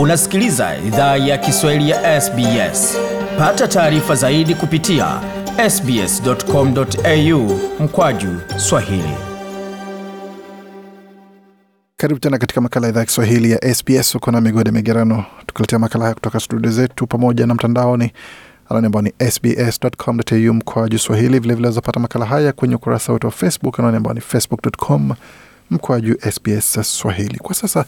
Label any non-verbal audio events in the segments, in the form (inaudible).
Unasikiliza idhaa ya Kiswahili ya SBS. Pata taarifa zaidi kupitia sbs.com.au mkwaju swahili. Karibu tena katika makala ya idhaa ya Kiswahili ya SBS. Uko na Migode Migerano tukiletea makala haya kutoka studio zetu pamoja na mtandaoni anani ambao ni sbs.com.au mkwaju swahili. Vilevile wazapata makala haya kwenye ukurasa wetu wa Facebook anani ambao ni facebook.com mkwaju SBS Swahili. Kwa sasa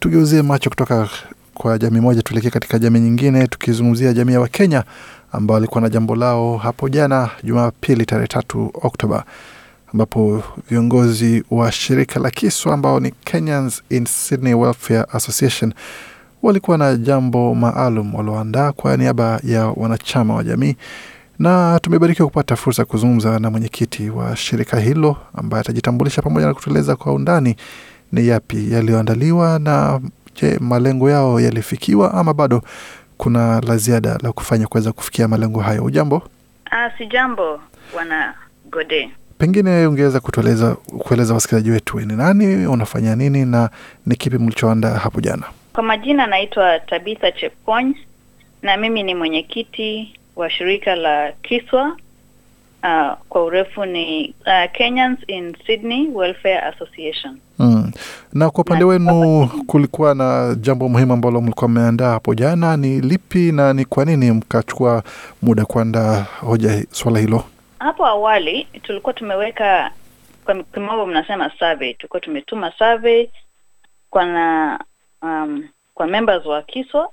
tugeuzie macho kutoka kwa jamii moja tuelekee katika jamii nyingine, tukizungumzia jamii ya Wakenya ambao walikuwa na jambo lao hapo jana Jumapili tarehe tatu Oktoba, ambapo viongozi wa shirika la Kiswa ambao ni Kenyans in Sydney Welfare Association walikuwa na jambo maalum walioandaa kwa niaba ya wanachama wa jamii, na tumebarikiwa kupata fursa ya kuzungumza na mwenyekiti wa shirika hilo ambaye atajitambulisha pamoja na kutueleza kwa undani ni yapi yaliyoandaliwa na je, malengo yao yalifikiwa ama bado kuna la ziada la kufanya kuweza kufikia malengo hayo. Ujambo? Ah, si jambo bwana Gode. Pengine ungeweza kutueleza kueleza wasikilizaji wetu ni nani, unafanya nini na ni kipi mlichoandaa hapo jana? Kwa majina naitwa Tabitha Chepkony na mimi ni mwenyekiti wa shirika la Kiswa. Uh, kwa urefu ni uh, Kenyans in Sydney Welfare Association. Mm. Na kwa upande wenu kulikuwa na jambo muhimu ambalo mlikuwa mmeandaa hapo jana, ni lipi na ni kwa nini mkachukua muda kuandaa hoja swala hilo? Hapo awali tulikuwa tumeweka kwa kimombo mnasema survey, tulikuwa tumetuma survey kwa na um, kwa members wa Kiswa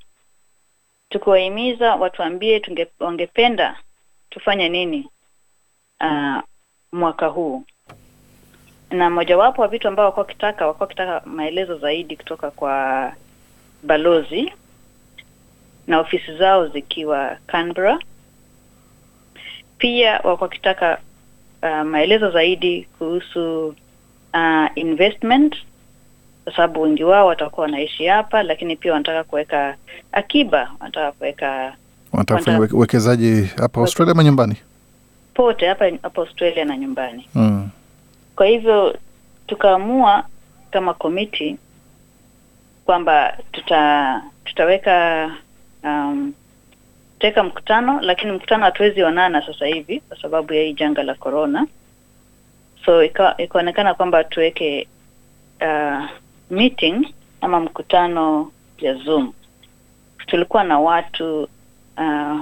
tukiwahimiza watuambie tunge, wangependa tufanye nini uh, mwaka huu na mojawapo wa vitu ambao wakuwa wakitaka wakuwa wakitaka maelezo zaidi kutoka kwa balozi na ofisi zao zikiwa Canberra. Pia wakuwa wakitaka uh, maelezo zaidi kuhusu uh, investment kwa sababu wengi wao watakuwa wanaishi hapa, lakini pia wanataka kuweka akiba, wanataka kuweka Wanataka kufanya uwekezaji hapa Australia ama nyumbani? Pote hapa hapa Australia na nyumbani. Mm. Kwa hivyo tukaamua kama komiti kwamba tuta tutaweka um, tutaweka mkutano, lakini mkutano hatuwezi onana sasa hivi kwa sababu ya hii janga la corona. So ikaonekana kwamba tuweke uh, meeting ama mkutano ya Zoom. Tulikuwa na watu uh,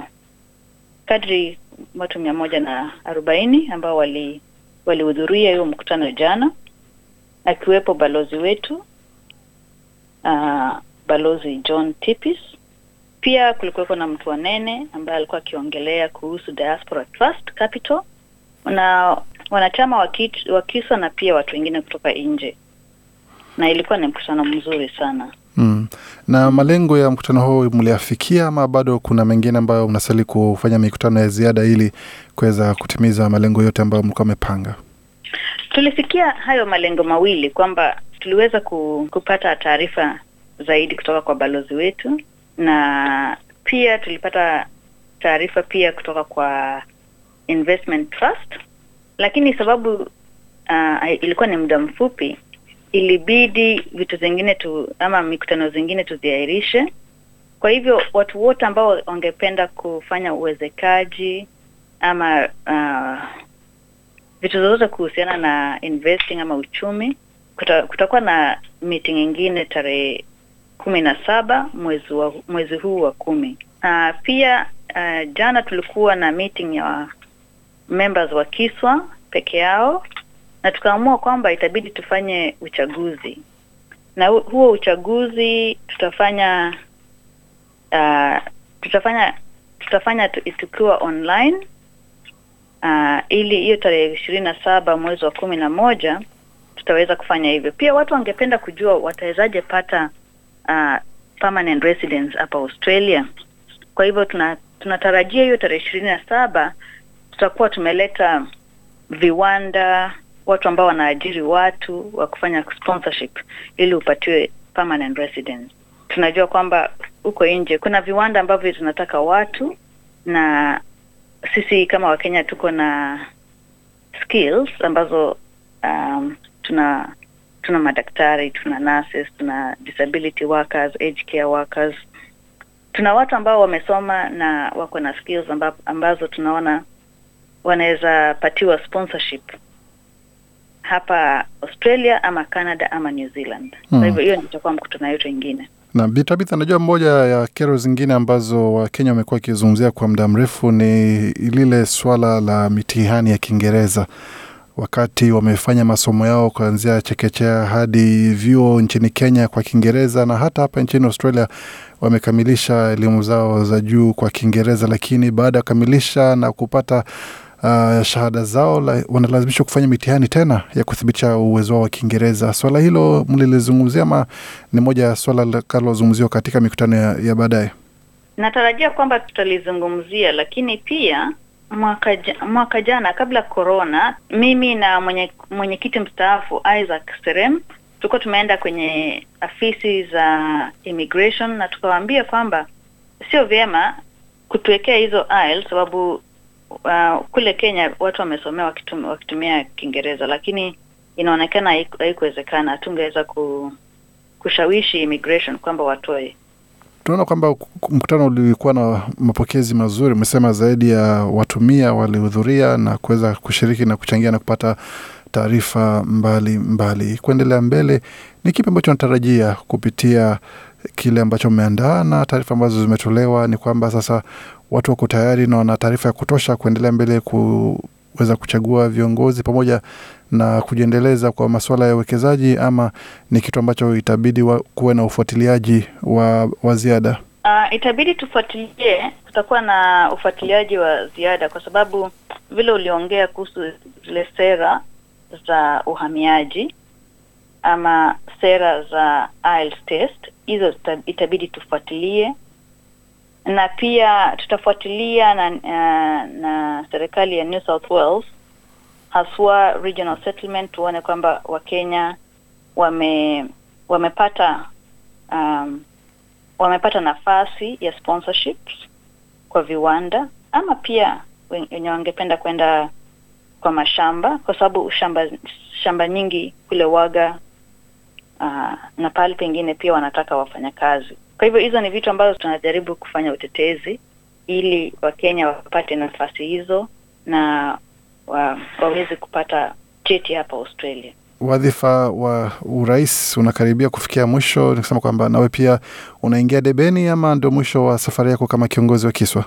kadri watu mia moja na arobaini ambao wali walihudhuria hiyo mkutano jana, akiwepo balozi wetu uh, balozi John Tipis. Pia kulikuwepo na mtu wa nene ambaye alikuwa akiongelea kuhusu Diaspora Trust Capital na wanachama wa KISA na pia watu wengine kutoka nje, na ilikuwa ni mkutano mzuri sana. Mm. Na malengo ya mkutano huu mliafikia ama bado kuna mengine ambayo mnastahili kufanya mikutano ya ziada ili kuweza kutimiza malengo yote ambayo mlikuwa mmepanga? Tulifikia hayo malengo mawili kwamba tuliweza ku, kupata taarifa zaidi kutoka kwa balozi wetu na pia tulipata taarifa pia kutoka kwa investment trust, lakini sababu uh, ilikuwa ni muda mfupi, ilibidi vitu zingine tu ama mikutano zingine tuziahirishe. Kwa hivyo watu wote ambao wangependa kufanya uwezekaji ama uh, vitu zozote kuhusiana na investing ama uchumi kutakuwa na meeting ingine tarehe kumi na saba mwezi wa, mwezi huu wa kumi. Uh, pia uh, jana tulikuwa na meeting ya members wa Kiswa peke yao na tukaamua kwamba itabidi tufanye uchaguzi na huo uchaguzi tutafanya uh, tutafanya tutafanya tukiwa online uh, ili hiyo tarehe ishirini na saba mwezi wa kumi na moja tutaweza kufanya hivyo. Pia watu wangependa kujua watawezaje pata uh, permanent residence hapa Australia. Kwa hivyo tuna tunatarajia hiyo tarehe ishirini na saba tutakuwa tumeleta viwanda, watu ambao wanaajiri watu wa kufanya sponsorship ili upatiwe permanent residence. Tunajua kwamba huko nje kuna viwanda ambavyo tunataka watu na sisi kama Wakenya tuko na skills ambazo um, tuna tuna madaktari, tuna nurses, tuna disability workers, aged care workers. Tuna watu ambao wamesoma na wako na skills ambazo tunaona wanaweza patiwa sponsorship hapa Australia ama Canada ama New Zealand. Kwa Hmm. hivyo hiyo ndio itakuwa mkutano yetu ingine. Na Bitabitha, najua moja ya kero zingine ambazo Wakenya wamekuwa wakizungumzia kwa muda mrefu ni lile swala la mitihani ya Kiingereza wakati wamefanya masomo yao kuanzia chekechea hadi vyuo nchini Kenya kwa Kiingereza na hata hapa nchini Australia wamekamilisha elimu zao za juu kwa Kiingereza, lakini baada ya kukamilisha na kupata uh, shahada zao la, wanalazimishwa kufanya mitihani tena ya kuthibitisha uwezo wao wa Kiingereza. Swala hilo mlilizungumzia ama ni moja ya swala litakalozungumziwa katika mikutano ya, ya baadaye? Natarajia kwamba tutalizungumzia, lakini pia mwaka mwaka jana kabla corona, mimi na mwenye mwenyekiti mstaafu Isaac Serem tulikuwa tumeenda kwenye afisi za immigration na tukawaambia kwamba sio vyema kutuwekea hizo IELTS sababu uh, kule Kenya watu wamesomea wakitumia, wakitumia Kiingereza, lakini inaonekana haikuwezekana. Hatungeweza ku, kushawishi immigration kwamba watoe Tunaona kwamba mkutano ulikuwa na mapokezi mazuri. Umesema zaidi ya watu mia walihudhuria na kuweza kushiriki na kuchangia na kupata taarifa mbali mbali. Kuendelea mbele, ni kipi ambacho natarajia kupitia kile ambacho mmeandaa na taarifa ambazo zimetolewa? Ni kwamba sasa watu wako tayari na wana taarifa ya kutosha kuendelea mbele kuweza kuchagua viongozi pamoja na kujiendeleza kwa masuala ya uwekezaji, ama ni kitu ambacho itabidi kuwe na ufuatiliaji wa, wa ziada? Uh, itabidi tufuatilie, kutakuwa na ufuatiliaji wa ziada kwa sababu vile uliongea kuhusu zile sera za uhamiaji ama sera za IELTS test, hizo itabidi tufuatilie, na pia tutafuatilia na, uh, na serikali ya New South Wales haswa regional settlement, tuone kwamba Wakenya wame wamepata um, wamepata nafasi ya sponsorships kwa viwanda ama pia wenye wangependa kwenda kwa mashamba kwa sababu shamba shamba nyingi kule waga uh, na pahali pengine pia wanataka wafanyakazi kwa hivyo hizo ni vitu ambazo tunajaribu kufanya utetezi ili wakenya wapate nafasi hizo na wa, waweze kupata cheti hapa australia wadhifa wa urais unakaribia kufikia mwisho, nikisema kwamba nawe pia unaingia debeni ama ndio mwisho wa safari yako kama kiongozi wa Kiswa?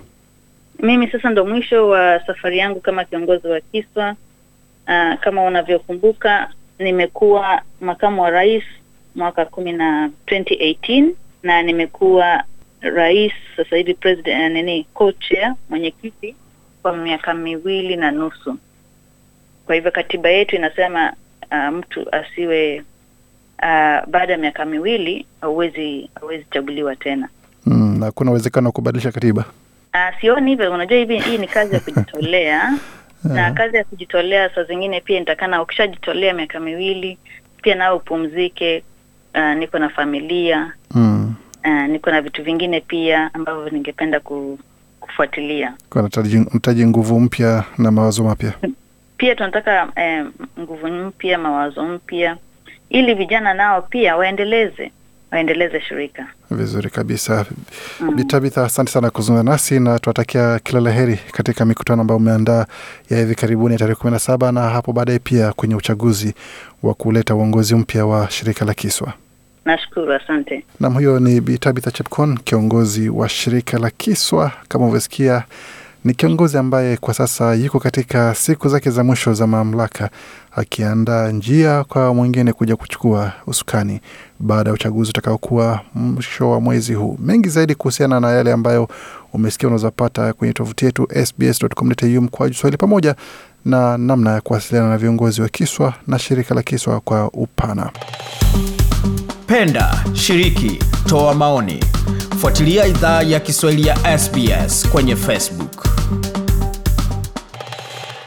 Mimi sasa ndo mwisho wa safari yangu kama kiongozi wa Kiswa. Uh, kama unavyokumbuka nimekuwa makamu wa rais mwaka kumi na 2018 na nimekuwa rais sasa hivi president uh, nini co-chair mwenyekiti kwa miaka miwili na nusu. Kwa hivyo katiba yetu inasema uh, mtu asiwe uh, baada ya miaka miwili hauwezi hauwezi chaguliwa tena. Mm, na kuna uwezekano wa kubadilisha katiba? Uh, sioni hivyo. Unajua hivi, hii ni kazi ya kujitolea (laughs) na kazi ya kujitolea saa zingine pia nitakana, ukishajitolea miaka miwili pia nawe upumzike. Uh, niko na familia Mm. uh, niko na vitu vingine pia ambavyo ningependa ku, kufuatilia. Kwa nataji- nguvu mpya na mawazo mapya. (laughs) Pia tunataka eh, nguvu mpya, mawazo mpya, ili vijana nao pia waendeleze waendeleze shirika. Vizuri kabisa. Mm. Bitabitha, asante sana kuzungumza nasi na tunatakia kila la heri katika mikutano ambayo umeandaa ya hivi karibuni ya tarehe kumi na saba na hapo baadaye pia kwenye uchaguzi wa kuleta uongozi mpya wa shirika la Kiswa. Nashukuru, asante. Nam, huyo ni Bitabitha Chepkon, kiongozi wa shirika la Kiswa. Kama ulivyosikia, ni kiongozi ambaye kwa sasa yuko katika siku zake za mwisho za mamlaka, akiandaa njia kwa mwingine kuja kuchukua usukani baada ya uchaguzi utakaokuwa mwisho wa mwezi huu. Mengi zaidi kuhusiana na yale ambayo umesikia unazopata kwenye tovuti yetu sbs.com.au mkwaju Swahili, pamoja na namna ya kuwasiliana na viongozi wa Kiswa na shirika la Kiswa kwa upana. Penda, shiriki, toa maoni. Fuatilia idhaa ya Kiswahili ya SBS kwenye Facebook.